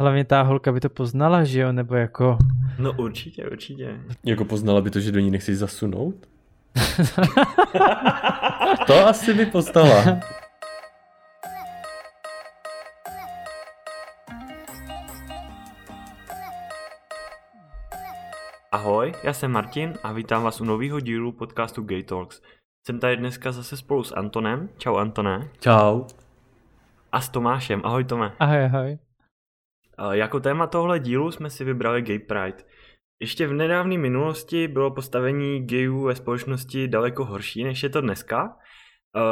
Hlavně ta holka by to poznala, že jo, nebo jako... No určitě, určitě. Jako poznala by to, že do ní nechceš zasunout? to asi by poznala. Ahoj, já jsem Martin a vítám vás u nového dílu podcastu Gay Talks. Jsem tady dneska zase spolu s Antonem. Čau Antone. Čau. A s Tomášem. Ahoj Tome. Ahoj, ahoj. Jako téma tohle dílu jsme si vybrali Gay Pride. Ještě v nedávné minulosti bylo postavení gayů ve společnosti daleko horší, než je to dneska.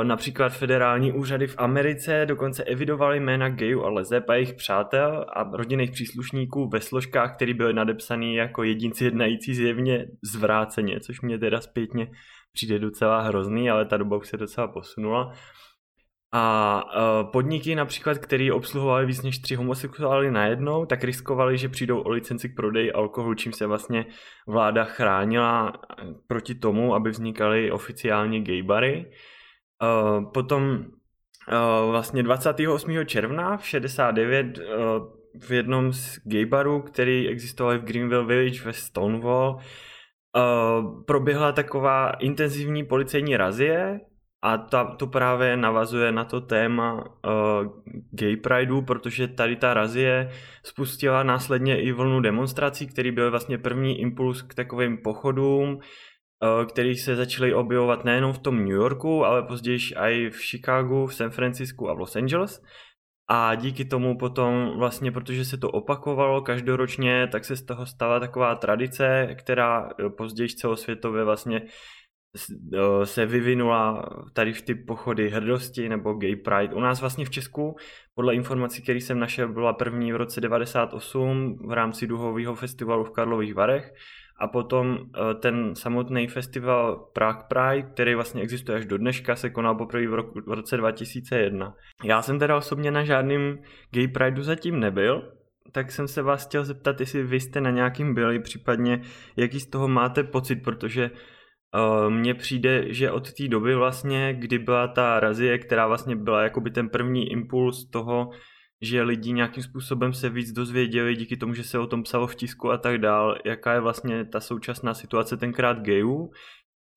Například federální úřady v Americe dokonce evidovaly jména gayů a lezeb a jejich přátel a rodinných příslušníků ve složkách, které byly nadepsané jako jedinci jednající zjevně zvráceně, což mě teda zpětně přijde docela hrozný, ale ta doba už se docela posunula. A uh, podniky například, které obsluhovali víc než tři homosexuály najednou, tak riskovali, že přijdou o licenci k prodeji alkoholu, čím se vlastně vláda chránila e, proti tomu, aby vznikaly oficiálně gay bary. Uh, potom vlastně 28. června v 69 uh, v jednom z gay barů, který existoval v Greenville Village ve Stonewall, proběhla taková intenzivní policejní razie, a ta, to právě navazuje na to téma uh, gay prideu, protože tady ta razie spustila následně i vlnu demonstrací, který byl vlastně první impuls k takovým pochodům, uh, který se začaly objevovat nejenom v tom New Yorku, ale později i v Chicagu, v San Francisku a v Los Angeles. A díky tomu potom vlastně, protože se to opakovalo každoročně, tak se z toho stala taková tradice, která později celosvětově vlastně se vyvinula tady v ty pochody hrdosti nebo gay pride. U nás vlastně v Česku, podle informací, které jsem našel, byla první v roce 98 v rámci duhového festivalu v Karlových Varech a potom e, ten samotný festival Prague Pride, který vlastně existuje až do dneška, se konal poprvé v, roku, v roce 2001. Já jsem teda osobně na žádným gay prideu zatím nebyl, tak jsem se vás chtěl zeptat, jestli vy jste na nějakým byli, případně jaký z toho máte pocit, protože mně přijde, že od té doby vlastně, kdy byla ta razie, která vlastně byla jakoby ten první impuls toho, že lidi nějakým způsobem se víc dozvěděli díky tomu, že se o tom psalo v tisku a tak dál, jaká je vlastně ta současná situace tenkrát gayů,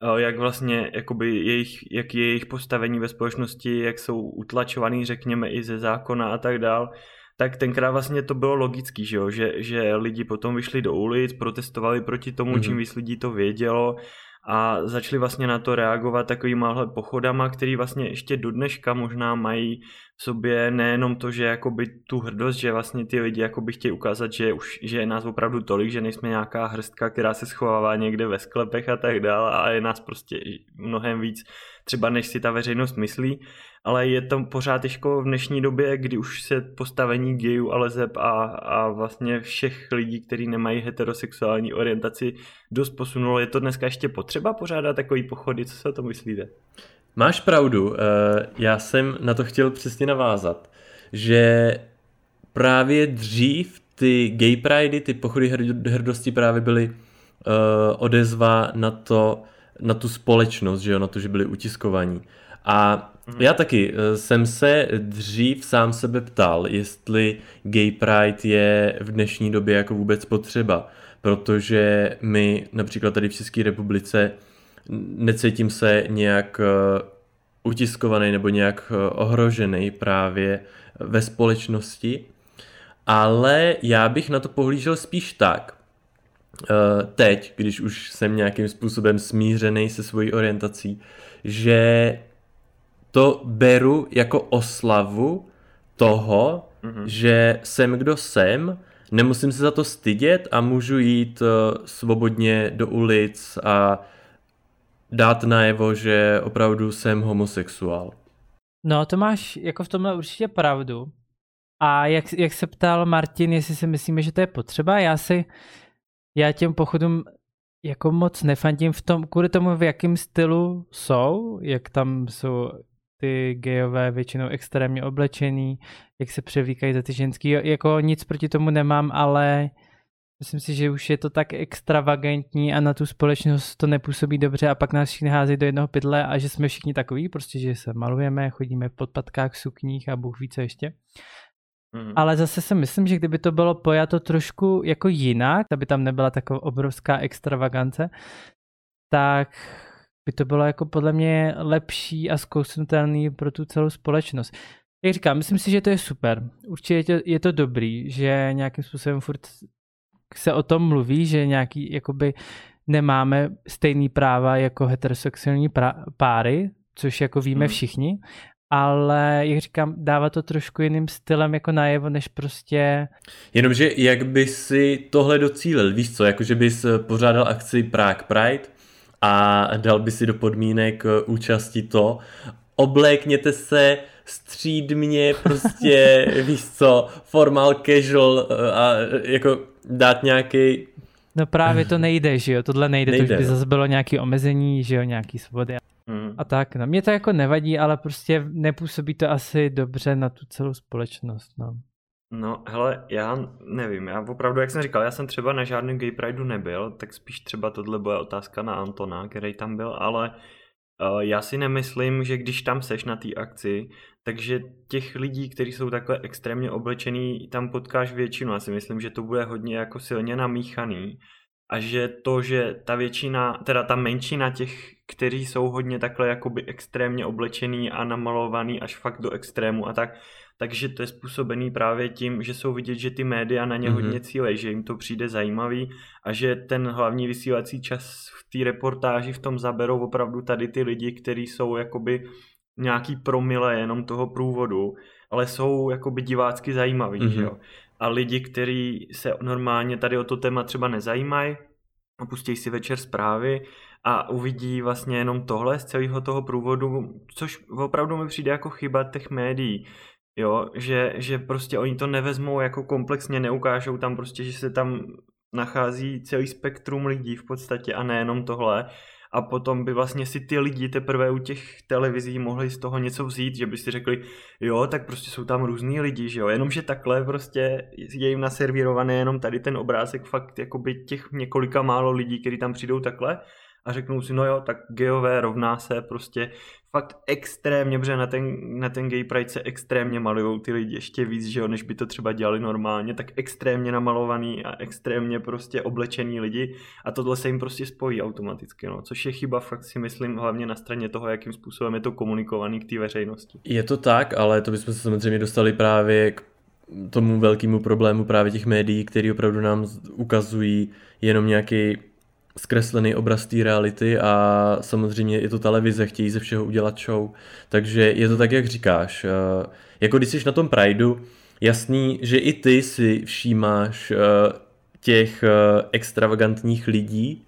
eh, jak vlastně jakoby jejich, jak je jejich postavení ve společnosti, jak jsou utlačovaný, řekněme, i ze zákona a tak dál, tak tenkrát vlastně to bylo logický, že, jo? Že, že lidi potom vyšli do ulic, protestovali proti tomu, mm-hmm. čím víc lidí to vědělo a začali vlastně na to reagovat takovýmahle pochodama, který vlastně ještě do dneška možná mají v sobě nejenom to, že jakoby tu hrdost, že vlastně ty lidi jakoby chtějí ukázat, že, už, že je nás opravdu tolik, že nejsme nějaká hrstka, která se schovává někde ve sklepech a tak dále a je nás prostě mnohem víc třeba než si ta veřejnost myslí, ale je to pořád těžko v dnešní době, kdy už se postavení gayů a lezeb a, a vlastně všech lidí, kteří nemají heterosexuální orientaci, dost posunulo. Je to dneska ještě potřeba pořádat takový pochody? Co se o tom myslíte? Máš pravdu, eh, já jsem na to chtěl přesně navázat, že právě dřív ty gay pridey, ty pochody hrdosti právě byly uh, odezva na to, na tu společnost, že jo, na to, že byli utiskovaní. A já taky eh, jsem se dřív sám sebe ptal, jestli gay pride je v dnešní době jako vůbec potřeba, protože my například tady v České republice necítím se nějak eh, utiskovaný nebo nějak eh, ohrožený právě ve společnosti, ale já bych na to pohlížel spíš tak, teď, když už jsem nějakým způsobem smířený se svojí orientací, že to beru jako oslavu toho, mm-hmm. že jsem kdo jsem, nemusím se za to stydět a můžu jít uh, svobodně do ulic a dát najevo, že opravdu jsem homosexuál. No, to máš jako v tomhle určitě pravdu. A jak, jak se ptal Martin, jestli si myslíme, že to je potřeba, já si já těm pochodům jako moc nefandím v tom, kvůli tomu, v jakém stylu jsou, jak tam jsou ty gejové většinou extrémně oblečený, jak se převlíkají za ty ženský, jako nic proti tomu nemám, ale myslím si, že už je to tak extravagantní a na tu společnost to nepůsobí dobře a pak nás všichni hází do jednoho pytle a že jsme všichni takový, prostě, že se malujeme, chodíme v podpatkách, sukních a Bůh ví co ještě. Mm. Ale zase si myslím, že kdyby to bylo pojato trošku jako jinak, aby tam nebyla taková obrovská extravagance, tak by to bylo jako podle mě lepší a zkousnutelný pro tu celou společnost. Jak říkám, myslím si, že to je super. Určitě je to, je to dobrý, že nějakým způsobem furt se o tom mluví, že nějaký, jakoby nemáme stejný práva jako heterosexuální pra- páry, což jako víme hmm. všichni, ale jak říkám, dává to trošku jiným stylem jako najevo, než prostě... Jenomže jak by si tohle docílil, víš co, jakože bys pořádal akci Prague Pride a dal by si do podmínek účasti to, oblékněte se střídmě, prostě, víš co, formal casual a jako dát nějaký No právě to nejde, že jo, tohle nejde, nejde to už by no. zase bylo nějaké omezení, že jo, nějaký svobody. A tak, no. Mě to jako nevadí, ale prostě nepůsobí to asi dobře na tu celou společnost, no. No, hele, já nevím, já opravdu, jak jsem říkal, já jsem třeba na žádném gay prideu nebyl, tak spíš třeba tohle bude otázka na Antona, který tam byl, ale uh, já si nemyslím, že když tam seš na té akci, takže těch lidí, kteří jsou takhle extrémně oblečený, tam potkáš většinu. Já si myslím, že to bude hodně jako silně namíchaný a že to, že ta většina, teda ta menšina těch, kteří jsou hodně takhle jakoby extrémně oblečený a namalovaný až fakt do extrému a tak, takže to je způsobený právě tím, že jsou vidět, že ty média na ně mm-hmm. hodně cílej, že jim to přijde zajímavý a že ten hlavní vysílací čas v té reportáži v tom zaberou opravdu tady ty lidi, kteří jsou jakoby nějaký promile jenom toho průvodu, ale jsou jakoby divácky zajímavý, mm-hmm. že jo. A lidi, kteří se normálně tady o to téma třeba nezajímají, opustí si večer zprávy a uvidí vlastně jenom tohle z celého toho průvodu, což opravdu mi přijde jako chyba těch médií, jo, že, že prostě oni to nevezmou jako komplexně, neukážou tam prostě, že se tam nachází celý spektrum lidí v podstatě a nejenom tohle. A potom by vlastně si ty lidi teprve u těch televizí mohli z toho něco vzít, že by si řekli, jo, tak prostě jsou tam různý lidi, že jo, jenomže takhle prostě je jim naservírovaný jenom tady ten obrázek fakt jakoby těch několika málo lidí, kteří tam přijdou takhle a řeknou si, no jo, tak geové rovná se prostě fakt extrémně, protože na ten, na ten gay pride se extrémně malují ty lidi ještě víc, že jo, než by to třeba dělali normálně, tak extrémně namalovaný a extrémně prostě oblečený lidi a tohle se jim prostě spojí automaticky, no, což je chyba fakt si myslím hlavně na straně toho, jakým způsobem je to komunikovaný k té veřejnosti. Je to tak, ale to bychom se samozřejmě dostali právě k tomu velkému problému právě těch médií, který opravdu nám ukazují jenom nějaký zkreslený obraz té reality a samozřejmě je to televize, chtějí ze všeho udělat show, takže je to tak, jak říkáš. Eh, jako když jsi na tom Prideu, jasný, že i ty si všímáš eh, těch eh, extravagantních lidí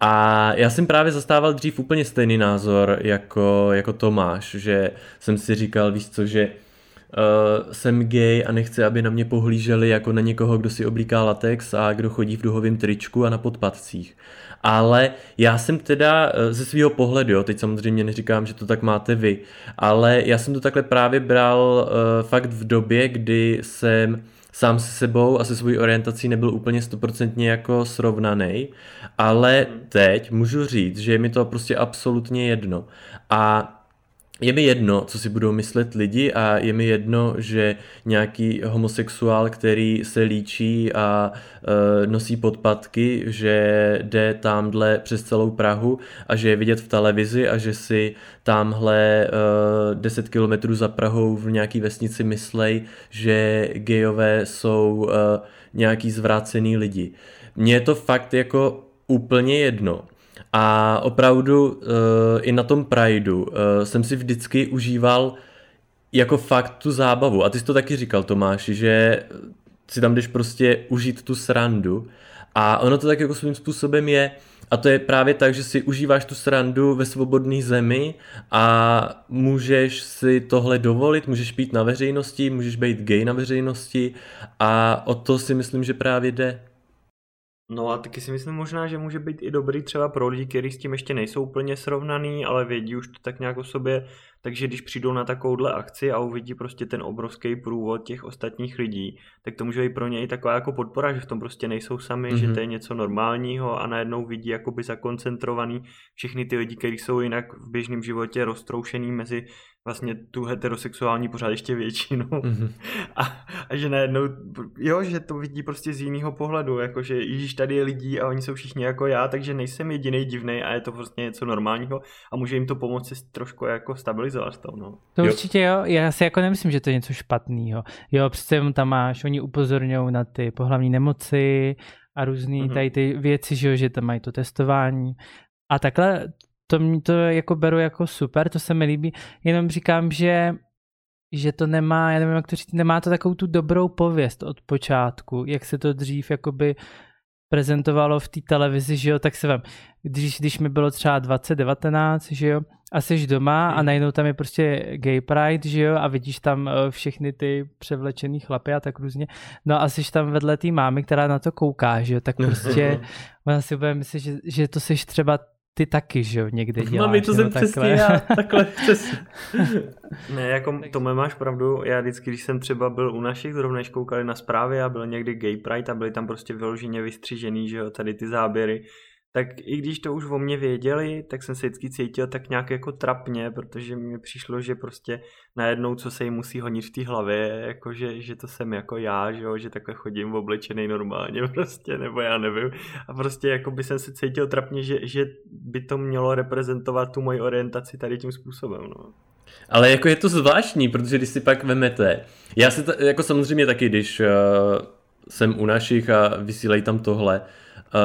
a já jsem právě zastával dřív úplně stejný názor jako, jako Tomáš, že jsem si říkal, víš co, že uh, jsem gay a nechci, aby na mě pohlíželi jako na někoho, kdo si oblíká latex a kdo chodí v duhovém tričku a na podpadcích. Ale já jsem teda eh, ze svého pohledu, jo, teď samozřejmě neříkám, že to tak máte vy, ale já jsem to takhle právě bral uh, fakt v době, kdy jsem sám se sebou a se svojí orientací nebyl úplně stoprocentně jako srovnaný, ale mhm. teď můžu říct, že je mi to prostě absolutně jedno. A je mi jedno, co si budou myslet lidi a je mi jedno, že nějaký homosexuál, který se líčí a e, nosí podpatky, že jde tamhle přes celou Prahu a že je vidět v televizi a že si tamhle e, 10 kilometrů za Prahou v nějaký vesnici myslej, že gejové jsou e, nějaký zvrácený lidi. Mně je to fakt jako úplně jedno. A opravdu uh, i na tom Prideu uh, jsem si vždycky užíval jako fakt tu zábavu. A ty jsi to taky říkal, Tomáši, že si tam jdeš prostě užít tu srandu. A ono to tak jako svým způsobem je. A to je právě tak, že si užíváš tu srandu ve svobodné zemi a můžeš si tohle dovolit, můžeš pít na veřejnosti, můžeš být gay na veřejnosti a o to si myslím, že právě jde. No a taky si myslím možná, že může být i dobrý třeba pro lidi, kteří s tím ještě nejsou úplně srovnaný, ale vědí už to tak nějak o sobě, takže když přijdou na takovouhle akci a uvidí prostě ten obrovský průvod těch ostatních lidí, tak to může být pro ně i taková jako podpora, že v tom prostě nejsou sami, mm-hmm. že Mhm. to je něco normálního a najednou vidí jakoby zakoncentrovaný všechny ty lidi, kteří jsou jinak v běžném životě roztroušený mezi vlastně tu heterosexuální pořád ještě většinu. Mhm. A, a že najednou, jo, že to vidí prostě z jiného pohledu, jakože Ježíš tady je lidí a oni jsou všichni jako já, takže nejsem jediný divný a je to prostě něco normálního a může jim to pomoci trošku jako stabilizovat to, no. To Jo. určitě jo, já si jako nemyslím, že to je něco špatného. Jo, přece jenom tam máš, oni upozorňují na ty pohlavní nemoci a různé Mhm. tady ty věci, že, jo, že tam mají to testování. A takhle to, mě- to jako beru jako super, to se mi líbí, jenom říkám, že že to nemá, já nevím, jak to říct, nemá to takovou tu dobrou pověst od počátku, jak se to dřív jakoby prezentovalo v té televizi, že jo, tak se vám, když, když mi bylo třeba 2019, že jo, a jsi doma a Hmm. najednou tam je prostě gay pride, že jo, a vidíš tam eh, všechny ty převlečený chlapy a tak různě, no a jsi tam vedle té mámy, která na to kouká, že jo, tak prostě ona si bude myslet, že, že to seš třeba ty taky, že jo, někde děláš. Mami, to nebo jsem přesně takhle. já, takhle přesně. Ne, jako to máš pravdu, já vždycky, když jsem třeba byl u našich, zrovna koukali na zprávy a byl někdy gay pride a byli tam prostě vyloženě vystřížený, že jo, tady ty záběry, tak i když to už o mě věděli, tak jsem se vždycky cítil tak nějak jako trapně, protože mi přišlo, že prostě najednou, co se jim musí honit v té hlavě, jako že, že to jsem jako já, že jo, že takhle chodím oblečený normálně prostě, nebo já nevím. A prostě jako by jsem se cítil trapně, že, že by to mělo reprezentovat tu moji orientaci tady tím způsobem, no. Ale jako je to zvláštní, protože když si pak vemete, já si to, jako samozřejmě taky, když uh, jsem u našich a vysílají tam tohle,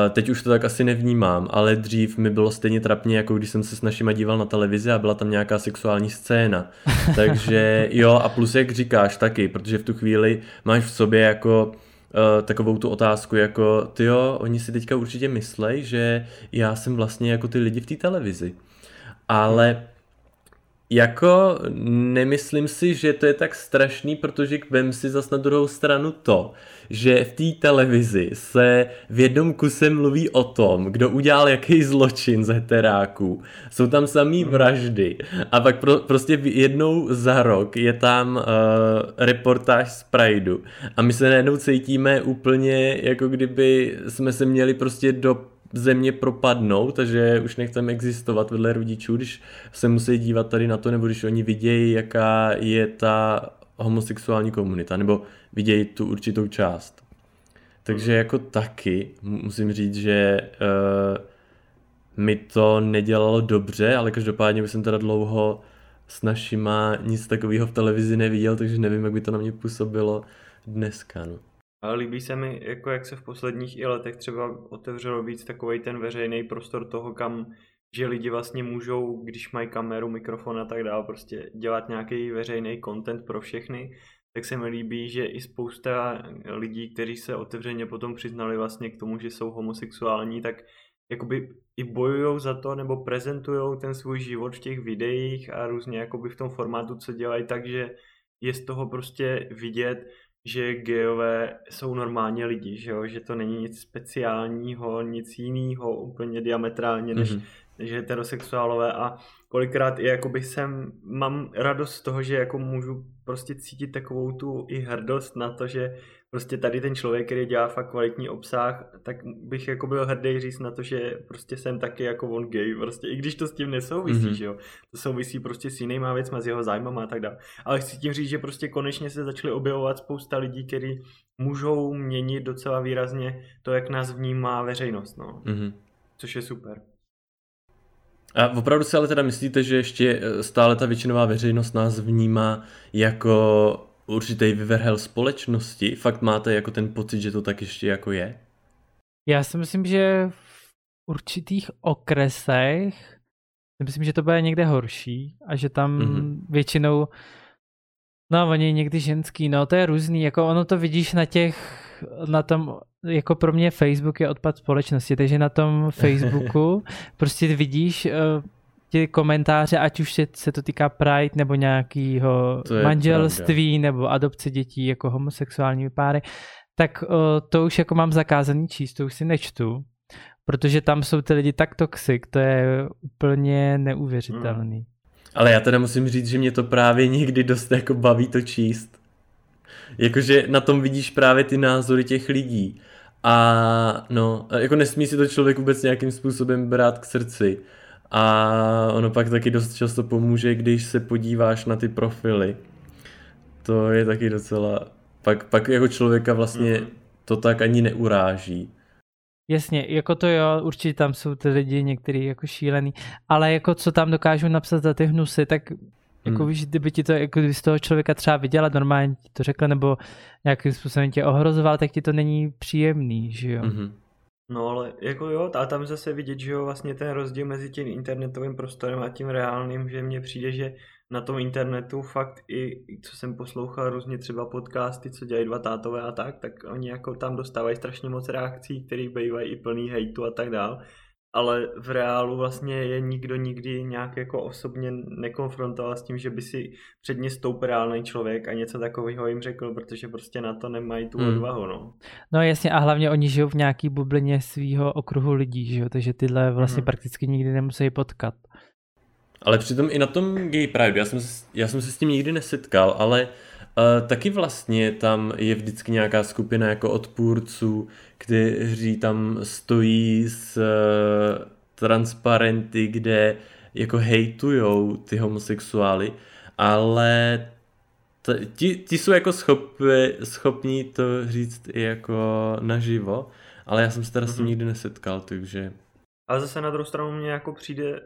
teď už to tak asi nevnímám, ale dřív mi bylo stejně trapně, jako když jsem se s našima díval na televizi a byla tam nějaká sexuální scéna. Takže jo, a plus jak říkáš taky, protože v tu chvíli máš v sobě jako uh, takovou tu otázku jako, ty jo, oni si teďka určitě myslej, že já jsem vlastně jako ty lidi v té televizi. Ale jako nemyslím si, že to je tak strašný, protože vem si zas na druhou stranu to, že v té televizi se v jednom kuse mluví o tom, kdo udělal jaký zločin z heteráků. Jsou tam samý vraždy. A pak pro, prostě jednou za rok je tam uh, reportáž z Prideu. A my se najednou cítíme úplně, jako kdyby jsme se měli prostě do země propadnout, takže už nechceme existovat vedle rodičů, když se musí dívat tady na to, nebo když oni vidějí, jaká je ta homosexuální komunita, nebo vidějí tu určitou část. Takže jako taky musím říct, že uh, mi to nedělalo dobře, ale každopádně už jsem teda dlouho s našima nic takového v televizi neviděl, takže nevím, jak by to na mě působilo dneska. No. Ale líbí se mi, jako jak se v posledních i letech třeba otevřelo víc takový ten veřejný prostor toho, kam že lidi vlastně můžou, když mají kameru, mikrofon a tak dále, prostě dělat nějaký veřejný content pro všechny, tak se mi líbí, že i spousta lidí, kteří se otevřeně potom přiznali vlastně k tomu, že jsou homosexuální, tak jakoby i bojují za to, nebo prezentují ten svůj život v těch videích a různě jakoby v tom formátu, co dělají, takže je z toho prostě vidět, že geové jsou normálně lidi, že, jo? že to není nic speciálního, nic jiného, úplně diametrálně, než, Mhm. než heterosexuálové a kolikrát i jakoby jsem, mám radost z toho, že jako můžu prostě cítit takovou tu i hrdost na to, že prostě tady ten člověk, který dělá fakt kvalitní obsah, tak bych jako byl hrdý říct na to, že prostě jsem taky jako on gay, prostě i když to s tím nesouvisí, Mhm. že jo, to souvisí prostě s jinýma věcma, s jeho zájmama a tak dále. Ale chci tím říct, že prostě konečně se začaly objevovat spousta lidí, kteří můžou měnit docela výrazně to, jak nás vnímá veřejnost, no. Mhm. Což je super. A opravdu si ale teda myslíte, že ještě eh, stále ta většinová veřejnost nás vnímá jako určitý vyvrhel společnosti? Fakt máte jako ten pocit, že to tak ještě jako je? Já si myslím, že v určitých okresech si myslím, že to bude někde horší a že tam Mhm. mm-hmm. většinou no oni někdy ženský, no to je různý, jako ono to vidíš na těch, na tom, jako pro mě Facebook je odpad společnosti, takže na tom Facebooku prostě vidíš uh, ty komentáře, ať už se, se to týká Pride nebo nějakého manželství nebo adopce dětí jako homosexuální páry, tak uh, to už jako mám zakázaný číst, to už si nečtu, protože tam jsou ty lidi tak toxic, to je úplně neuvěřitelný. Ale já teda musím říct, že mě to právě někdy dost jako baví to číst. Jakože na tom vidíš právě ty názory těch lidí. A no, jako nesmí si to člověk vůbec nějakým způsobem brát k srdci. A ono pak taky dost často pomůže, když se podíváš na ty profily. To je taky docela... Pak, pak jako člověka vlastně mm-hmm. to tak ani neuráží. Jasně, jako to jo, určitě tam jsou ty lidi některý jako šílený, ale jako co tam dokážou napsat za ty hnusy, tak jako hmm. víš, kdyby ti to, jako kdyby z toho člověka třeba viděla, normálně ti to řekla, nebo nějakým způsobem tě ohrozoval, tak ti to není příjemný, že jo? Mm-hmm. No ale jako jo, a tam zase vidět, že jo, vlastně ten rozdíl mezi tím internetovým prostorem a tím reálným, že mně přijde, že na tom internetu fakt i, co jsem poslouchal různě třeba podcasty, co dělají dva tátové a tak, tak oni jako tam dostávají strašně moc reakcí, které bývají i plný hejtu a tak dál ale v reálu vlastně je nikdo nikdy nějak jako osobně nekonfrontoval s tím, že by si předně stoup reálný člověk a něco takového jim řekl, protože prostě na to nemají tu hmm. odvahu, no. No jasně a hlavně oni žijou v nějaký bublině svého okruhu lidí, že jo? takže tyhle vlastně hmm. prakticky nikdy nemusí potkat. Ale přitom i na tom Gay Pride, já jsem, já jsem se s tím nikdy nesetkal, ale Uh, taky vlastně tam je vždycky nějaká skupina jako odpůrců, kteří tam stojí s uh, transparenty, kde jako hejtujou ty homosexuály, ale t- ti, ti jsou jako schopni, schopní to říct i jako naživo, ale já jsem se teda mm-hmm. s tím mhm. nikdy nesetkal, takže... Ale zase na druhou stranu mě jako přijde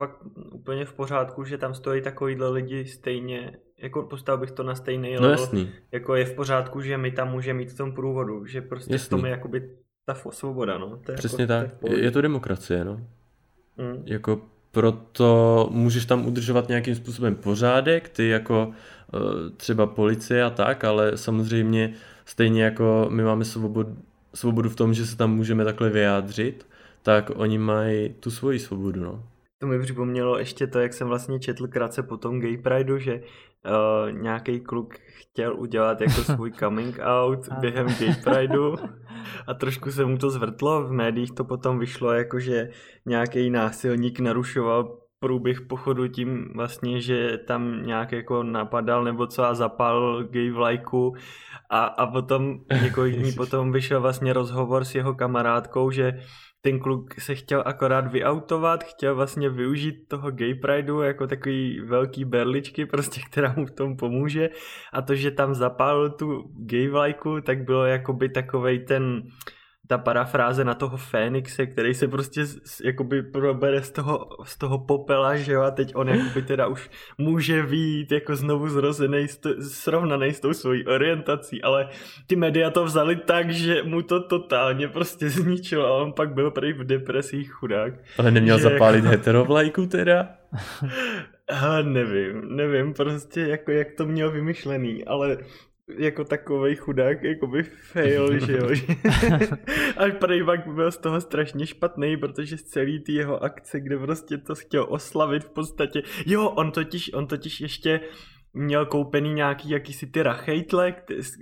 fakt úplně v pořádku, že tam stojí takovýhle lidi stejně, jako postavil bych to na stejný no, level, jasný. jako je v pořádku, že my tam můžeme mít v tom průvodu, že prostě jasný. v tom je jakoby ta svoboda, no. To je Přesně jako, tak, to je, je to demokracie, no. Mm. Jako proto můžeš tam udržovat nějakým způsobem pořádek, ty jako eh, třeba policie a tak, ale samozřejmě stejně jako my máme svobodu, svobodu v tom, že se tam můžeme takhle vyjádřit, tak oni mají tu svoji svobodu, no. To mi připomnělo ještě to, jak jsem vlastně četl krátce po tom Gay Prideu, že uh, nějaký kluk chtěl udělat jako svůj coming out během Gay Prideu. A trošku se mu to zvrtlo. V médiích to potom vyšlo jako, že nějaký násilník narušoval průběh pochodu tím vlastně, že tam nějak jako napadal nebo co a zapal gay vlajku. A, a potom několik dní potom vyšel vlastně rozhovor s jeho kamarádkou, že ten kluk se chtěl akorát vyautovat, chtěl vlastně využít toho gay prideu jako takový velký berličky, prostě, která mu v tom pomůže. A to, že tam zapálil tu gay vlajku, tak bylo jakoby takovej ten ta parafráze na toho Fénixe, který se prostě jakoby probere z toho, z toho popela, že jo, a teď on jakoby teda už může být jako znovu zrozený, srovnaný s tou svojí orientací, ale ty média to vzali tak, že mu to totálně prostě zničilo a on pak byl prý v depresích chudák. Ale neměl že zapálit jako... heterovlajku teda? Hele, nevím, nevím prostě jako jak to měl vymyšlený, ale jako takový chudák, jako by fail, že jo. A Prejvak byl z toho strašně špatný, protože z celý ty jeho akce, kde prostě to chtěl oslavit v podstatě, jo, on totiž, on totiž ještě měl koupený nějaký jakýsi ty rachejtle,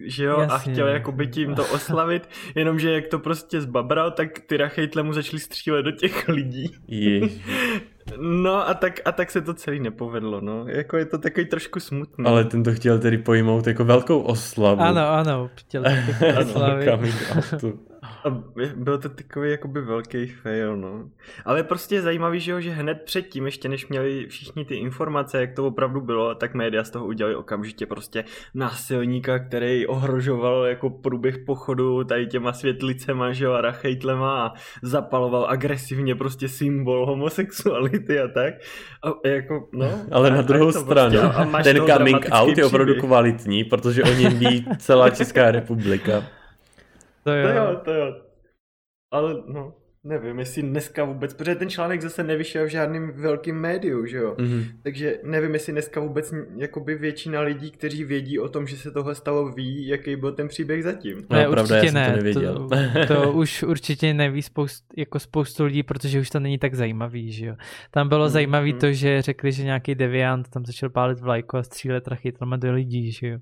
že jo, Jasně. a chtěl jakoby tím to oslavit, jenomže jak to prostě zbabral, tak ty rachejtle mu začaly střílet do těch lidí. No a tak, a tak se to celý nepovedlo, no. Jako je to takový trošku smutný. Ale ten to chtěl tedy pojmout jako velkou oslavu. Ano, ano, chtěl to oslavit. A byl to takový jakoby velký fail, no. Ale prostě je zajímavý, že, jo, že hned předtím, ještě než měli všichni ty informace, jak to opravdu bylo, tak média z toho udělali okamžitě prostě násilníka, který ohrožoval jako průběh pochodu tady těma světlicema, že jo, a rachejtlema a zapaloval agresivně prostě symbol homosexuality a tak. A jako, no. Ale na druhou stranu, prostě, ten coming out je opravdu kvalitní, protože o něm ví celá Česká republika. To jo. To jo, to jo. Ale no, nevím, jestli dneska vůbec, protože ten článek zase nevyšel v žádném velkým médiu, že jo? Mm-hmm. Takže nevím, jestli dneska vůbec jakoby většina lidí, kteří vědí o tom, že se tohle stalo, ví, jaký byl ten příběh zatím. No, ne, pravda, určitě já jsem ne, to nevěděl. To, to už určitě neví spoust, jako spoustu lidí, protože už to není tak zajímavý, že jo? Tam bylo mm-hmm. zajímavé to, že řekli, že nějaký deviant tam začal pálit vlajku a střílet rachytlama do lidí, že jo?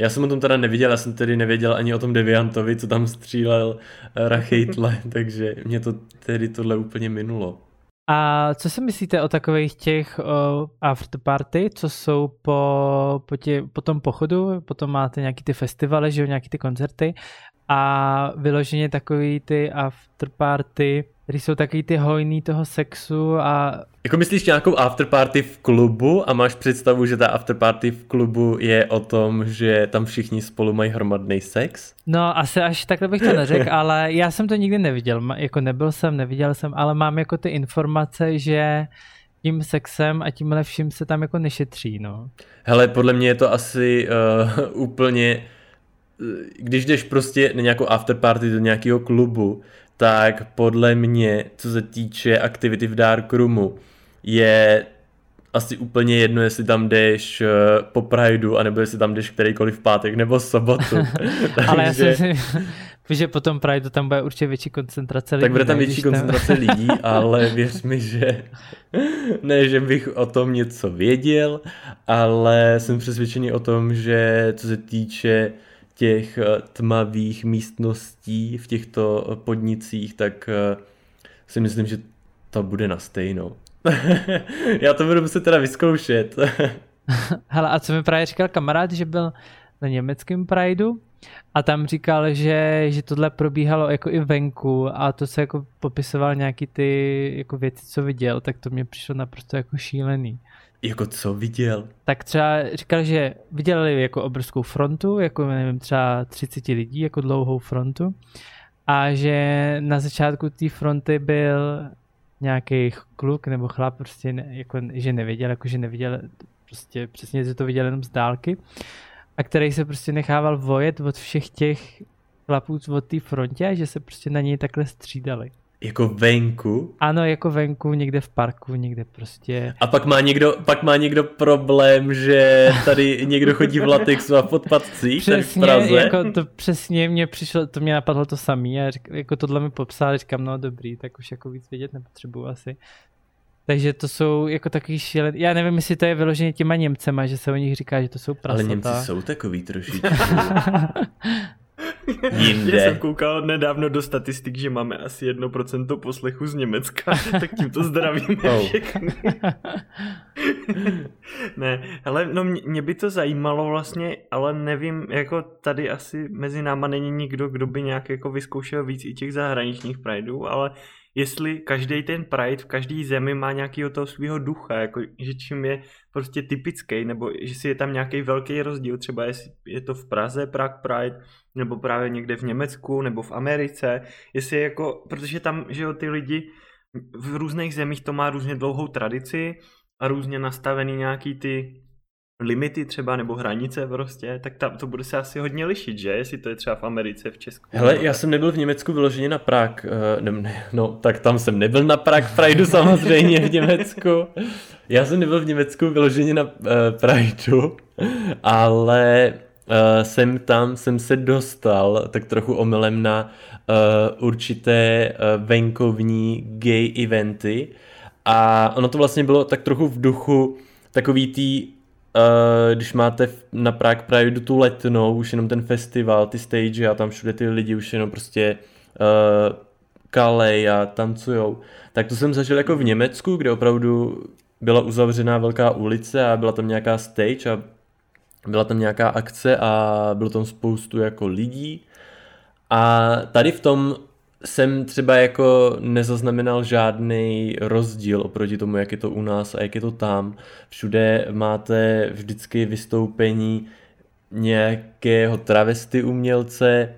Já jsem o tom teda neviděl, já jsem tedy nevěděl ani o tom Deviantovi, co tam střílel eh, Rachejtle, takže mě to tedy tohle úplně minulo. A co si myslíte o takových těch o, afterparty, co jsou po, po, tě, po tom pochodu, potom máte nějaký ty festivaly, že jo, nějaký ty koncerty a vyloženě takový ty afterparty, který jsou takový ty hojný toho sexu a... Jako myslíš nějakou afterparty v klubu a máš představu, že ta afterparty v klubu je o tom, že tam všichni spolu mají hromadný sex? No asi až takhle bych to neřekl, ale já jsem to nikdy neviděl, jako nebyl jsem, neviděl jsem, ale mám jako ty informace, že tím sexem a tímhle vším se tam jako nešetří, no. Hele, podle mě je to asi uh, úplně když jdeš prostě na nějakou afterparty do nějakého klubu, tak podle mě, co se týče aktivity v Darkroomu, je asi úplně jedno, jestli tam jdeš eh, po Prideu, anebo jestli tam jdeš kterýkoliv pátek nebo sobotu. Ale já si myslím, že po tom Prideu tam bude určitě větší koncentrace lidí. Tak bude tam větší koncentrace tam... lidí, ale věř mi, že ne, že bych o tom něco věděl, ale jsem přesvědčený o tom, že co se týče těch eh, tmavých místností v těchto eh, podnicích, tak eh, si myslím, že to bude na stejnou. Já to budu muset teda vyzkoušet. Hele, a co mi právě říkal kamarád, že byl na německém Prideu a tam říkal, že, že tohle probíhalo jako i venku a to se jako popisoval nějaký ty jako věci, co viděl, tak to mě přišlo naprosto jako šílený. Jako co viděl? Tak třeba říkal, že viděli jako obrovskou frontu, jako nevím, třeba 30 lidí, jako dlouhou frontu. A že na začátku té fronty byl nějaký kluk nebo chlap, prostě ne, jako, že neviděl, jako že neviděl, prostě přesně, že to viděl jenom z dálky. A který se prostě nechával vojet od všech těch chlapů od té frontě a že se prostě na něj takhle střídali. Jako venku? Ano, jako venku, někde v parku, někde prostě. A pak má někdo, pak má někdo problém, že tady někdo chodí v latexu a v podpatcích přesně, tady v Praze. Jako to přesně mě přišlo, to mě napadlo to samý a řík, jako tohle mi popsal, říkám, no dobrý, tak už jako víc vědět nepotřebuji asi. Takže to jsou jako takový šílený, já nevím, jestli to je vyloženě těma Němcema, že se o nich říká, že to jsou prasata. Ale Němci jsou takový trošičku. Jinde. Já jsem koukal nedávno do statistik, že máme asi 1% poslechu z Německa, tak tímto zdravíme oh. všechny. ne, ale no mě, mě by to zajímalo vlastně, ale nevím, jako tady asi mezi náma není nikdo, kdo by nějak jako vyzkoušel víc i těch zahraničních Prideů, ale jestli každý ten Pride v každé zemi má nějakého toho svého ducha, jako, že čím je prostě typický, nebo že si je tam nějaký velký rozdíl, třeba jestli je to v Praze Prague Pride, nebo právě někde v Německu, nebo v Americe, jestli je jako, protože tam, že jo, ty lidi v různých zemích to má různě dlouhou tradici a různě nastavený nějaký ty limity třeba nebo hranice prostě, tak tam to bude se asi hodně lišit, že? Jestli to je třeba v Americe, v Česku. Hele, já jsem nebyl v Německu vyloženě na Prag, uh, ne, ne, no tak tam jsem nebyl na Prag Prideu samozřejmě v Německu. Já jsem nebyl v Německu vyloženě na uh, Prideu, ale uh, jsem tam, jsem se dostal tak trochu omylem na uh, určité uh, venkovní gay eventy a ono to vlastně bylo tak trochu v duchu takový tý Uh, když máte na Prague Pride tu letnou, už jenom ten festival, ty stage a tam všude ty lidi už jenom prostě uh, kalej a tancujou, tak to jsem zažil jako v Německu, kde opravdu byla uzavřená velká ulice a byla tam nějaká stage a byla tam nějaká akce a bylo tam spoustu jako lidí. A tady v tom jsem třeba jako nezaznamenal žádný rozdíl oproti tomu, jak je to u nás a jak je to tam. Všude máte vždycky vystoupení nějakého travesty umělce,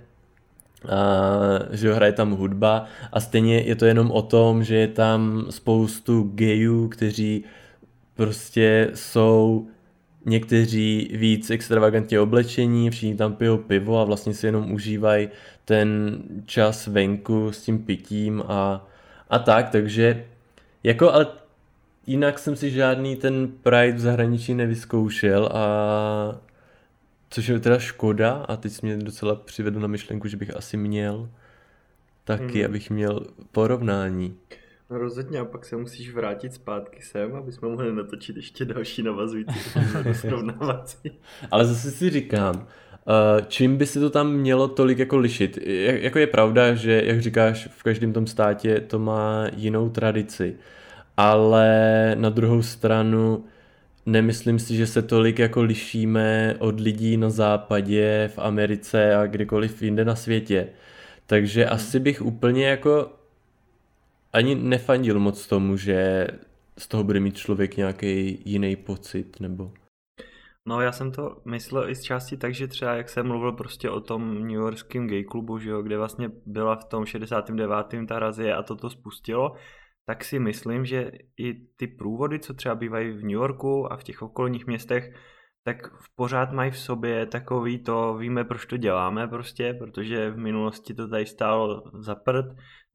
a, že hraje tam hudba a stejně je to jenom o tom, že je tam spoustu gayů, kteří prostě jsou někteří víc extravagantně oblečení, všichni tam pijou pivo a vlastně si jenom užívají ten čas venku s tím pitím a, a tak, takže jako ale jinak jsem si žádný ten Pride v zahraničí nevyzkoušel a což je teda škoda a teď mě docela přivedl na myšlenku, že bych asi měl taky, hmm. abych měl porovnání. No rozhodně a pak se musíš vrátit zpátky sem, aby jsme mohli natočit ještě další navazující srovnávací. Ale zase si říkám, čím by se to tam mělo tolik jako lišit? Jako je pravda, že jak říkáš, v každém tom státě to má jinou tradici, ale na druhou stranu nemyslím si, že se tolik jako lišíme od lidí na západě, v Americe a kdekoliv jinde na světě. Takže hmm. asi bych úplně jako ani nefandil moc tomu, že z toho bude mít člověk nějaký jiný pocit, nebo... No já jsem to myslel i z části tak, že třeba jak jsem mluvil prostě o tom New Yorkském gay klubu, že jo, kde vlastně byla v tom 69. ta razie a toto spustilo, tak si myslím, že i ty průvody, co třeba bývají v New Yorku a v těch okolních městech, tak pořád mají v sobě takový to, víme proč to děláme prostě, protože v minulosti to tady stálo za prd,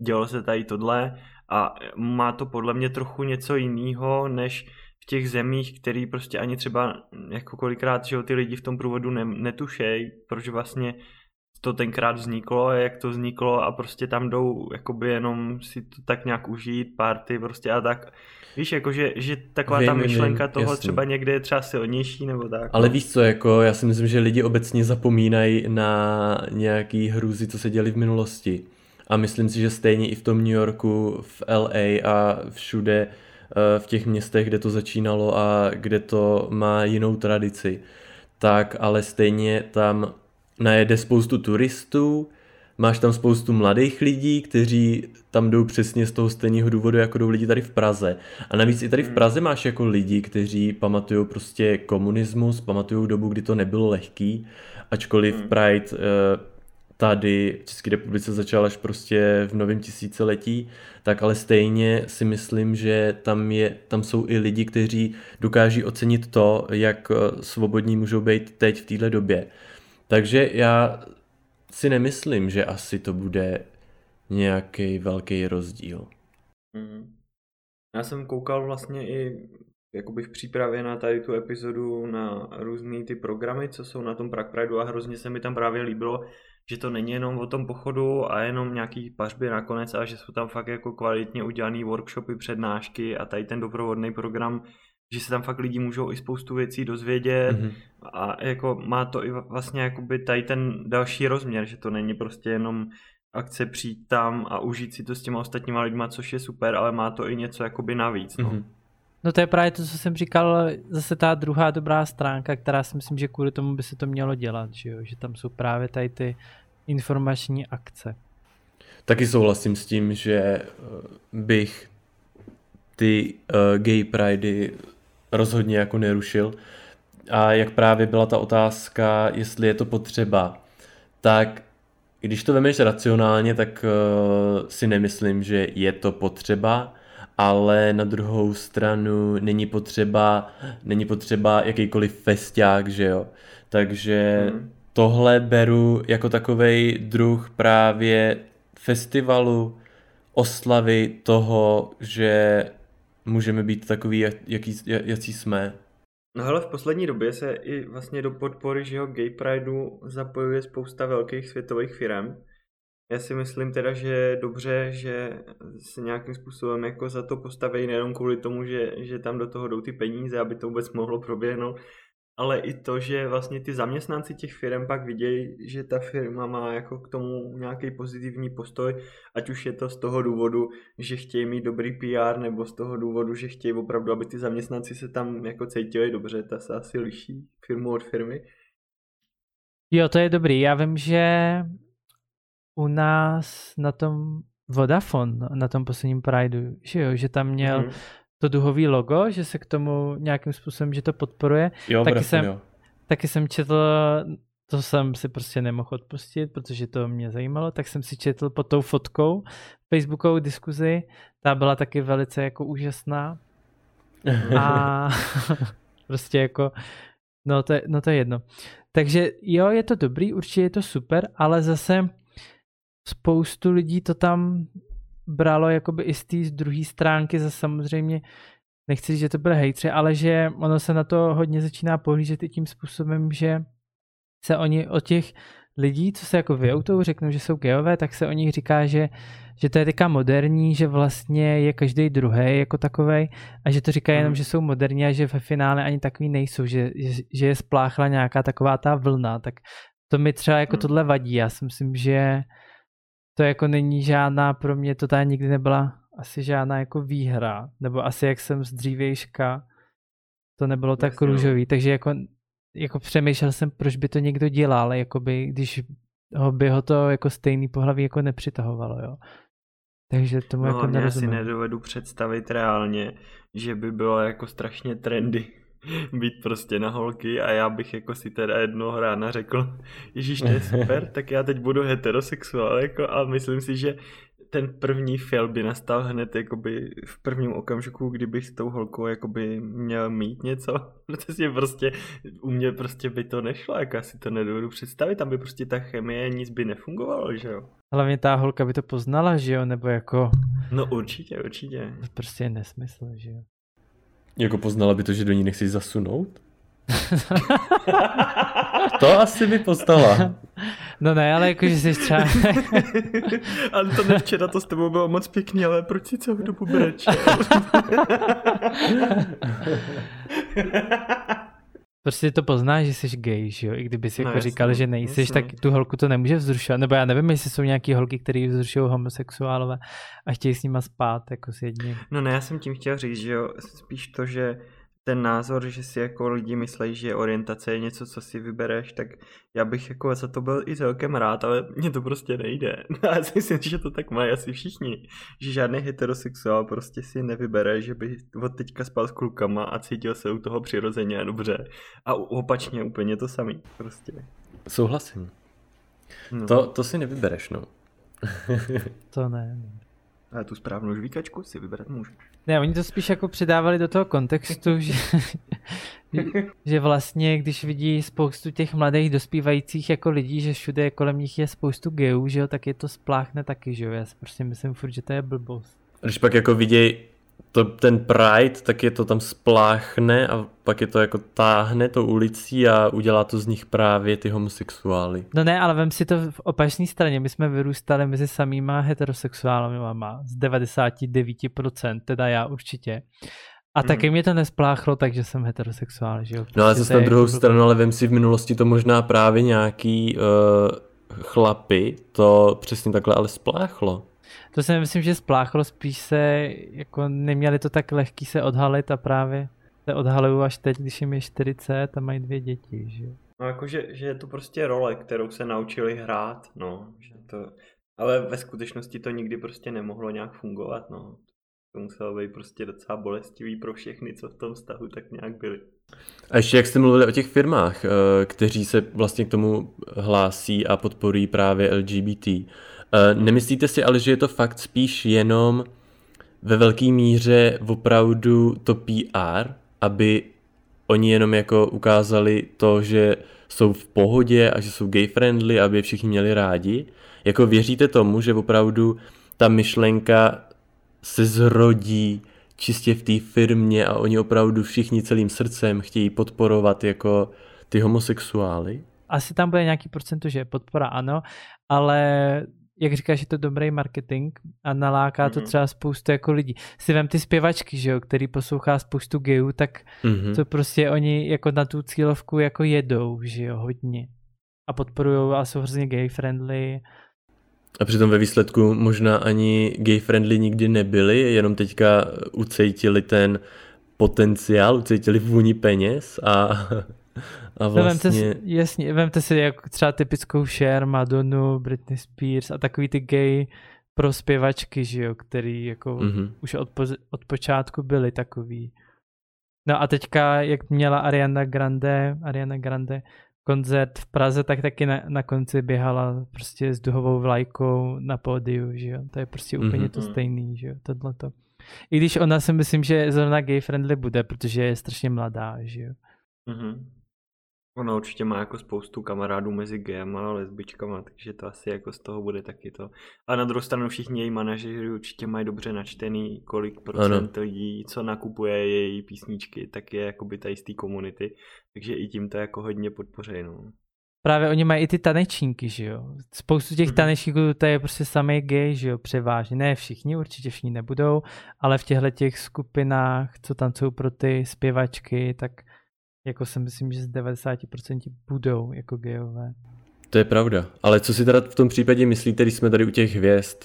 dělo se tady tohle a má to podle mě trochu něco jiného, než těch zemích, který prostě ani třeba jako kolikrát, že ty lidi v tom průvodu ne, netušejí, proč vlastně to tenkrát vzniklo, jak to vzniklo a prostě tam jdou jakoby jenom si to tak nějak užít, party prostě a tak. Víš, jako že, že taková vím, ta myšlenka vím, toho jasný. třeba někde je třeba silnější nebo tak. Ale no. víš co, jako já si myslím, že lidi obecně zapomínají na nějaký hrůzy, co se děli v minulosti. A myslím si, že stejně i v tom New Yorku, v LA a všude v těch městech, kde to začínalo a kde to má jinou tradici, tak ale stejně tam najede spoustu turistů, máš tam spoustu mladých lidí, kteří tam jdou přesně z toho stejného důvodu, jako jdou lidi tady v Praze. A navíc i tady v hmm. Praze máš jako lidi, kteří pamatují prostě komunismus, pamatují dobu, kdy to nebylo lehký, ačkoliv hmm. Pride uh, tady v České republice začal až prostě v novém tisíciletí, tak ale stejně si myslím, že tam, je, tam jsou i lidi, kteří dokáží ocenit to, jak eh, svobodní můžou být teď v této době. Takže já si nemyslím, že asi to bude nějaký velký rozdíl. Mm. Já jsem koukal vlastně i jakoby v přípravě na tady tu epizodu na různé ty programy, co jsou na tom Prague Prideu a hrozně se mi tam právě líbilo, že to není jenom o tom pochodu a jenom nějaký pařby nakonec, ale že jsou tam fakt jako kvalitně udělané workshopy, přednášky a tady ten doprovodný program že se tam fakt lidi můžou i spoustu věcí dozvědět mm-hmm. a jako má to i vlastně jakoby tady ten další rozměr, že to není prostě jenom akce přijít tam a užít si to s těma ostatníma lidma, což je super, ale má to i něco jakoby navíc, no. Mm-hmm. No to je právě to, co jsem říkal, zase ta druhá dobrá stránka, která si myslím, že kvůli tomu by se to mělo dělat, že, jo? že tam jsou právě tady ty informační akce. Taky souhlasím s tím, že eh, bych ty uh, gay pridey rozhodně jako nerušil. A jak právě byla ta otázka, jestli je to potřeba, tak když to vemeš racionálně, tak uh, si nemyslím, že je to potřeba, ale na druhou stranu není potřeba, není potřeba jakýkoliv festiák, že jo. Takže hmm. tohle beru jako takovej druh právě festivalu, oslavy toho, že můžeme být takový, jaký, jaký jsme. No hele, v poslední době se i vlastně do podpory že jo, Gay Prideu zapojuje spousta velkých světových firm. Já si myslím teda, že je dobře, že se nějakým způsobem jako za to postaví nejenom kvůli tomu, že, že tam do toho jdou ty peníze, aby to vůbec mohlo proběhnout, ale i to, že vlastně ty zaměstnanci těch firm pak vidějí, že ta firma má jako k tomu nějaký pozitivní postoj, ať už je to z toho důvodu, že chtějí mít dobrý PR, nebo z toho důvodu, že chtějí opravdu, aby ty zaměstnanci se tam jako cítili dobře, ta se asi liší firmu od firmy. Jo, to je dobrý. Já vím, že u nás na tom Vodafone, na tom posledním Prideu, že jo, že tam měl mm to duhový logo, že se k tomu nějakým způsobem, že to podporuje. Jo, taky, jsem, jo. taky jsem četl, to jsem si prostě nemohl odpustit, protože to mě zajímalo, tak jsem si četl pod tou fotkou Facebookovou diskuzi, ta byla taky velice jako úžasná. A prostě jako, no to, je, no to je jedno. Takže jo, je to dobrý, určitě je to super, ale zase spoustu lidí to tam bralo jakoby i z té druhé stránky za samozřejmě, nechci říct, že to byly hejtři, ale že ono se na to hodně začíná pohlížet i tím způsobem, že se oni o těch lidí, co se jako vyoutou, řeknou, že jsou geové, tak se o nich říká, že, že to je teďka moderní, že vlastně je každý druhý jako takový a že to říká jenom, mhm. že jsou moderní a že ve finále ani takový nejsou, že, že, že je spláchla nějaká taková ta vlna, tak to mi třeba jako mhm. tohle vadí. Já si myslím, že to jako není žádná, pro mě to tady nikdy nebyla asi žádná jako výhra, nebo asi jak jsem z dřívějška, to nebylo tak Jasně, no. růžový, takže jako, jako přemýšlel jsem, proč by to někdo dělal, jakoby, když ho by ho to jako stejný pohlaví jako nepřitahovalo, jo. Takže tomu No, jako hlavně já si nerozumím. nedovedu představit reálně, že by bylo jako strašně trendy být prostě na holky a já bych jako si teda jednoho rána řekl, Ježíš, to je super, tak já teď budu heterosexuál, jako, a myslím si, že ten první fail by nastal hned jakoby v prvním okamžiku, kdybych s tou holkou jakoby měl mít něco, protože prostě u mě prostě by to nešlo, jako já si to nedovedu představit, tam by prostě ta chemie nic by nefungovalo, že jo? Hlavně ta holka by to poznala, že jo, nebo jako, No určitě, určitě. to prostě je nesmysl, že jo. Jako poznala by to, že do ní nechci zasunout? To asi by poznala. No ne, ale jakože jsi třeba, Antone, včera to s tebou bylo moc pěkný, ale proč si celou dobu brečel? prostě to poznáš, že jsi gay, že jo, i kdyby si No jako jasně, říkal, že nejsi, jasně. tak tu holku to nemůže vzrušovat, nebo já nevím, jestli jsou nějaký holky, které vzrušují homosexuálové a chtějí s nima spát, jako s jedním. No ne, já jsem tím chtěl říct, že jo, spíš to, že ten názor, že si jako lidi myslí, že orientace je něco, co si vybereš, tak já bych jako za to byl i celkem rád, ale mně to prostě nejde. A já si myslím, že to tak mají asi všichni, že žádný heterosexuál prostě si nevybere, že by od teďka spal s klukama a cítil se u toho přirozeně a dobře. A opačně úplně to samý, prostě. Souhlasím. No. To, to si nevybereš, no. To ne. no. Ale tu správnou žvíkačku si vybrat můžeš. Ne, oni to spíš jako přidávali do toho kontextu, že, že vlastně, když vidí spoustu těch mladých dospívajících jako lidí, že všude kolem nich je spoustu geů, že jo, tak je to spláchne taky, že jo, já si prostě myslím furt, že to je blbost. Když pak jako viděj to, ten Pride, tak je to tam spláchne a pak je to jako táhne tou ulicí a udělá to z nich právě ty homosexuály. No ne, ale vem si to v opačné straně, my jsme vyrůstali mezi samýma heterosexuálama z 99%, teda já určitě. A Mhm. taky mě to nespláchlo, takže jsem heterosexuál, že jo. No ale Prostě zase to na druhou jako- stranu, ale vem si v minulosti to možná právě nějaký uh, chlapy, to přesně takhle ale spláchlo. To si myslím, že spláchlo spíš se, jako neměli to tak lehký se odhalit a právě se odhalují až teď, když jim je 40 a mají dvě děti, že jo. No jakože, že je to prostě role, kterou se naučili hrát, no. Že to, ale ve skutečnosti to nikdy prostě nemohlo nějak fungovat, no. To muselo být prostě docela bolestivý pro všechny, co v tom vztahu tak nějak byli. A ještě jak jste mluvili o těch firmách, eh, kteří se vlastně k tomu hlásí a podporují právě LGBT. Eh, Nemyslíte si ale, že je to fakt spíš jenom ve velké míře opravdu to PR, aby oni jenom jako ukázali to, že jsou v pohodě a že jsou gay friendly, aby je všichni měli rádi? Jako věříte tomu, že opravdu ta myšlenka se zrodí čistě v té firmě a oni opravdu všichni celým srdcem chtějí podporovat jako ty homosexuály? Asi tam bude nějaký procento, že podpora ano, ale jak říkáš, je to dobrý marketing a naláká to Mhm. třeba spoustu jako lidí. Si vem ty zpěvačky, že jo, který poslouchá spoustu gayů, tak Mhm. to prostě oni jako na tu cílovku jako jedou, že jo, hodně. A podporují a jsou hrozně gay friendly. A přitom ve výsledku možná ani gay friendly nikdy nebyli, jenom teďka ucejtili ten potenciál, ucejtili vůni peněz a, a No, vemte vlastně... si, jasně, vemte si jako třeba typickou Cher, Madonu, Britney Spears a takový ty gay pro zpěvačky, že jo, který jako Mhm. už od, poz, od počátku byli takový. No a teďka, jak měla Ariana Grande, Ariana Grande koncert v Praze, tak taky na, na konci běhala prostě s duhovou vlajkou na pódiu, že jo. To je prostě úplně Mhm. to stejný, že jo, tohleto. I když ona si myslím, že zrovna gay friendly bude, protože je strašně mladá, že jo. Mhm. Ona určitě má jako spoustu kamarádů mezi gayama a lesbičkama, takže to asi jako z toho bude taky to. A na druhou stranu všichni její manažeři určitě mají dobře načtený, kolik procent lidí, co nakupuje její písničky, tak je jakoby tady z té komunity, takže i tím to jako hodně podpoří, no. Právě oni mají i ty tanečníky, že jo. Spoustu těch Mhm. tanečníků to je prostě samý gay, že jo, převážně. Ne všichni, určitě všichni nebudou, ale v těchto těch skupinách, co tancují pro ty zpěvačky, tak jako si myslím, že z 90% budou jako gayové. To je pravda. Ale co si teda v tom případě myslíte, když jsme tady u těch hvězd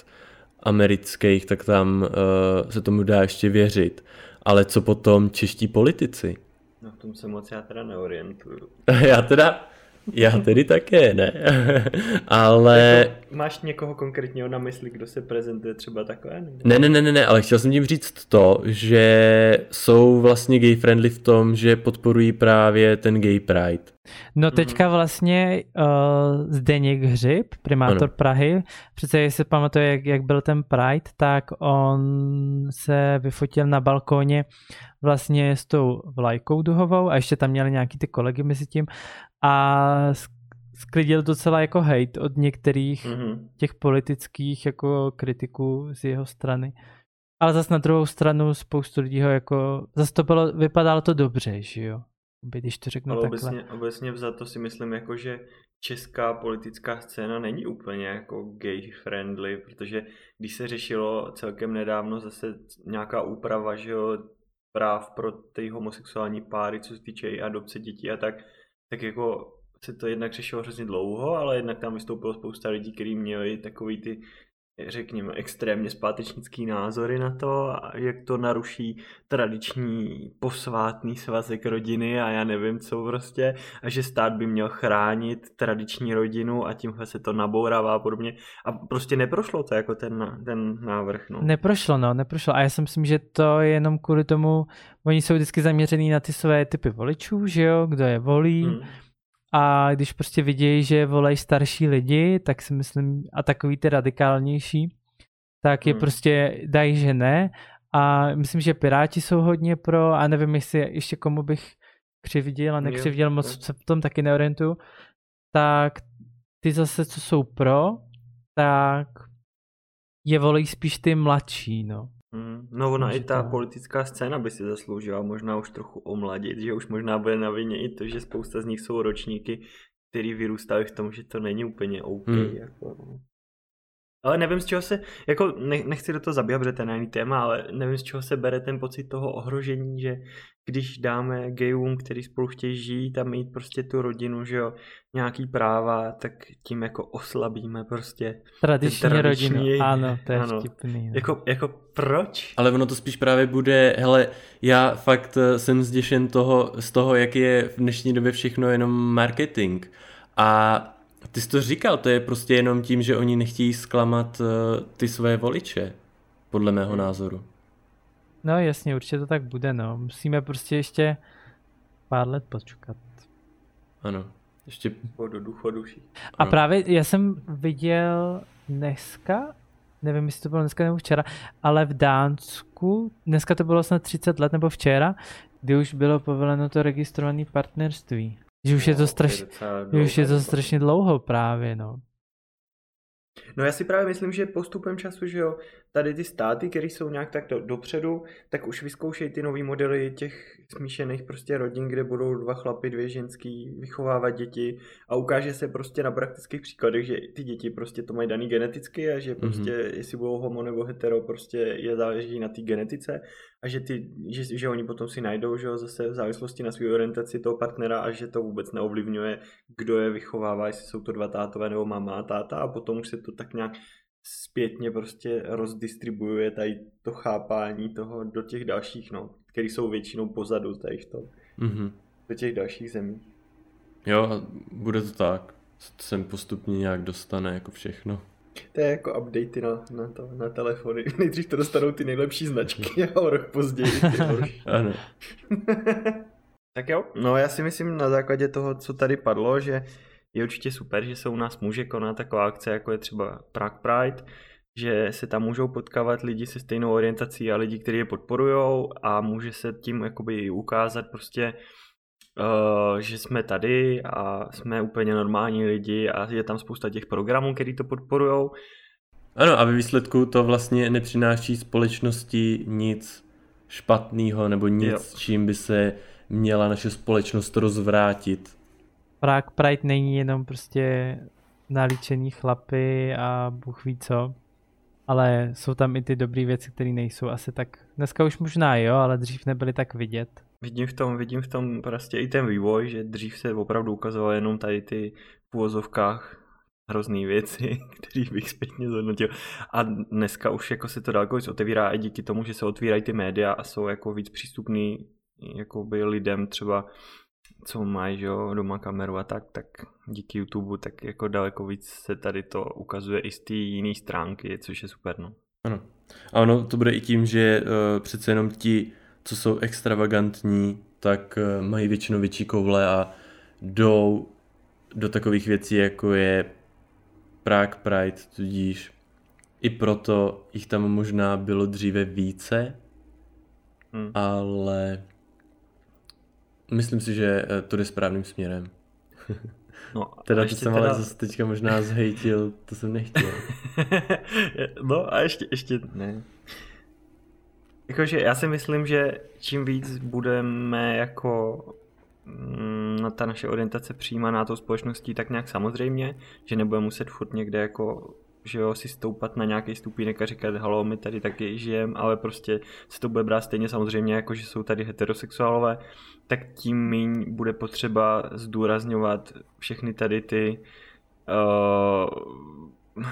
amerických, tak tam uh, se tomu dá ještě věřit. Ale co potom čeští politici? No v tom se moc já teda neorientuju. já teda, já tedy také ne, ale... Jako, máš někoho konkrétního na mysli, kdo se prezentuje třeba takhle? Ne, ne, ne, ne, ne, ale chtěl jsem tím říct to, že jsou vlastně gay friendly v tom, že podporují právě ten gay pride. No mhm. teďka vlastně uh, Zdeněk Hřib, primátor ano. Prahy, přece jestli pamatuje, jak, jak byl ten Pride, tak on se vyfotil na balkóně vlastně s tou vlajkou duhovou a ještě tam měli nějaký ty kolegy mezi tím a sklidil docela jako hate od některých mm-hmm. těch politických jako kritiků z jeho strany. Ale zase na druhou stranu spoustu lidí ho jako, zase to bylo, vypadalo to dobře, že jo když to řeknu Ale takhle. Obecně, obecně to si myslím, jako, že česká politická scéna není úplně jako gay friendly, protože když se řešilo celkem nedávno zase nějaká úprava, že jo, práv pro ty homosexuální páry, co se týče i adopce dětí a tak, tak jako se to jednak řešilo hrozně dlouho, ale jednak tam vystoupilo spousta lidí, kteří měli takový ty řekněme, extrémně zpátečnický názory na to, jak to naruší tradiční posvátný svazek rodiny a já nevím co prostě, a že stát by měl chránit tradiční rodinu a tímhle se to nabourává a podobně. A prostě neprošlo to jako ten, ten návrh. No. Neprošlo, no, neprošlo. A já si myslím, že to je jenom kvůli tomu, oni jsou vždycky zaměřený na ty své typy voličů, že jo, kdo je volí. Hmm a když prostě vidějí, že volají starší lidi, tak si myslím, a takový ty radikálnější, tak je hmm. prostě dají, že ne. A myslím, že Piráti jsou hodně pro, a nevím, jestli ještě komu bych křivdil a nekřivdil, moc se v tom taky neorientuju, tak ty zase, co jsou pro, tak je volí spíš ty mladší, no. Hmm, no ona i ta politická scéna by si zasloužila možná už trochu omladit, že už možná bude na vině i to, že spousta z nich jsou ročníky, který vyrůstají v tom, že to není úplně OK. Hmm. Jako, no. Ale nevím, z čeho se, jako nechci do toho zabíhat, protože to je jiný téma, ale nevím, z čeho se bere ten pocit toho ohrožení, že když dáme gayům, který spolu chtějí žít a mít prostě tu rodinu, že jo, nějaký práva, tak tím jako oslabíme prostě tradiční, tradiční rodinu. Ano, to je ano. vtipný. No. Jako, jako proč? Ale ono to spíš právě bude, hele, já fakt eh, jsem zděšen toho, z toho, jak je v dnešní době všechno jenom marketing. A ty jsi to říkal, to je prostě jenom tím, že oni nechtějí zklamat uh, ty své voliče, podle mého názoru. No jasně, určitě to tak bude, no. Musíme prostě ještě pár let počkat. Ano, ještě po do důchodu. A právě já jsem viděl dneska, nevím, jestli to bylo dneska nebo včera, ale v Dánsku, dneska to bylo snad 30 let nebo včera, kdy už bylo povoleno to registrované partnerství. Že už no, je to strašně, už je to strašně dlouho právě, no. No já si právě myslím, že postupem času, že jo, tady ty státy, které jsou nějak tak do, dopředu, tak už vyzkoušejí ty nové modely těch smíšených prostě rodin, kde budou dva chlapy, dvě ženský vychovávat děti a ukáže se prostě na praktických příkladech, že ty děti prostě to mají daný geneticky a že prostě mm-hmm. jestli budou homo nebo hetero, prostě je záleží na té genetice a že, ty, že, že oni potom si najdou, že jo, zase v závislosti na své orientaci toho partnera a že to vůbec neovlivňuje, kdo je vychovává, jestli jsou to dva tátové nebo máma a táta a potom už se to tak nějak zpětně prostě rozdistribuje tady to chápání toho do těch dalších, no, který jsou většinou pozadu tady v tom, mm-hmm. do těch dalších zemí. Jo, bude to tak. Sem postupně nějak dostane jako všechno. To je jako updaty na, na, to, na telefony. Nejdřív to dostanou ty nejlepší značky a o rok později ano. tak jo, no já si myslím na základě toho, co tady padlo, že je určitě super, že se u nás může konat taková akce, jako je třeba Prague Pride, že se tam můžou potkávat lidi se stejnou orientací a lidi, kteří je podporují a může se tím jakoby ukázat prostě, uh, že jsme tady a jsme úplně normální lidi a je tam spousta těch programů, který to podporují. Ano a ve výsledku to vlastně nepřináší společnosti nic špatného nebo nic, jo. čím by se měla naše společnost rozvrátit. Prague Pride není jenom prostě nalíčení chlapy a bůh ví co, ale jsou tam i ty dobré věci, které nejsou asi tak, dneska už možná jo, ale dřív nebyly tak vidět. Vidím v tom, vidím v tom prostě i ten vývoj, že dřív se opravdu ukazoval jenom tady ty v uvozovkách hrozný věci, který bych zpětně zhodnotil. A dneska už jako se to daleko víc otevírá i díky tomu, že se otvírají ty média a jsou jako víc přístupný jakoby lidem třeba co mají že jo, doma kameru a tak, tak díky YouTube tak jako daleko víc se tady to ukazuje i z té jiné stránky, což je super. No. Ano. A ono to bude i tím, že uh, přece jenom ti, co jsou extravagantní, tak uh, mají většinou větší koule a jdou do takových věcí, jako je Prague Pride, tudíž i proto jich tam možná bylo dříve více, hmm. ale myslím si, že eh, to jde správným směrem. No, teda to jsem teda... ale zase teďka možná zhejtil, to jsem nechtěl. no a ještě, ještě ne. Jakože já si myslím, že čím víc budeme jako mm, ta naše orientace přijímaná tou společností tak nějak samozřejmě, že nebudeme muset furt někde jako že jo, si stoupat na nějaký stupínek a říkat, halo, my tady taky žijem, ale prostě se to bude brát stejně samozřejmě, jako že jsou tady heterosexuálové, tak tím méně bude potřeba zdůrazňovat všechny tady ty uh,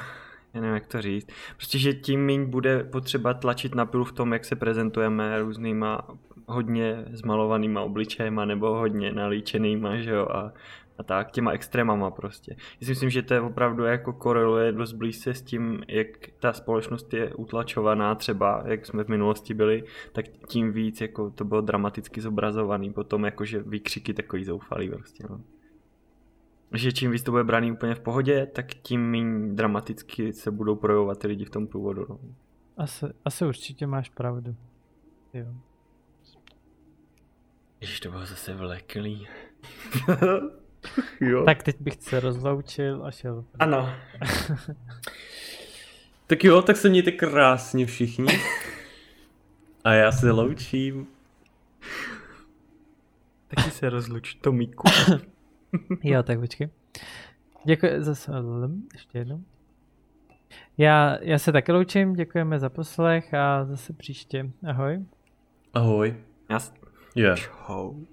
já nevím, jak to říct. Prostě, že tím méně bude potřeba tlačit na pilu v tom, jak se prezentujeme různýma hodně zmalovanýma obličejma nebo hodně nalíčenýma, že jo, a a tak, těma extrémama prostě. Já si myslím, že to je opravdu jako koreluje dost blízce s tím, jak ta společnost je utlačovaná třeba, jak jsme v minulosti byli, tak tím víc jako to bylo dramaticky zobrazovaný potom jakože výkřiky takový zoufalý prostě. No. Že čím víc to bude braný úplně v pohodě, tak tím méně dramaticky se budou projevovat ty lidi v tom průvodu. No. Asi, asi určitě máš pravdu. Jo. Ježiš, to bylo zase vleklý. jo. Tak teď bych se rozloučil a šel. Ano. tak jo, tak se mějte krásně všichni. A já se loučím. Taky se rozluč, Tomíku. jo, tak počkej. Děkuji zase, ještě jednou. Já, já se taky loučím, děkujeme za poslech a zase příště. Ahoj. Ahoj. Já... Yeah. Čau.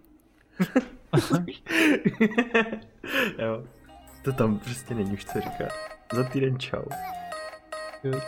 jo. To tam prostě není už co říkat. Za týden čau. Good.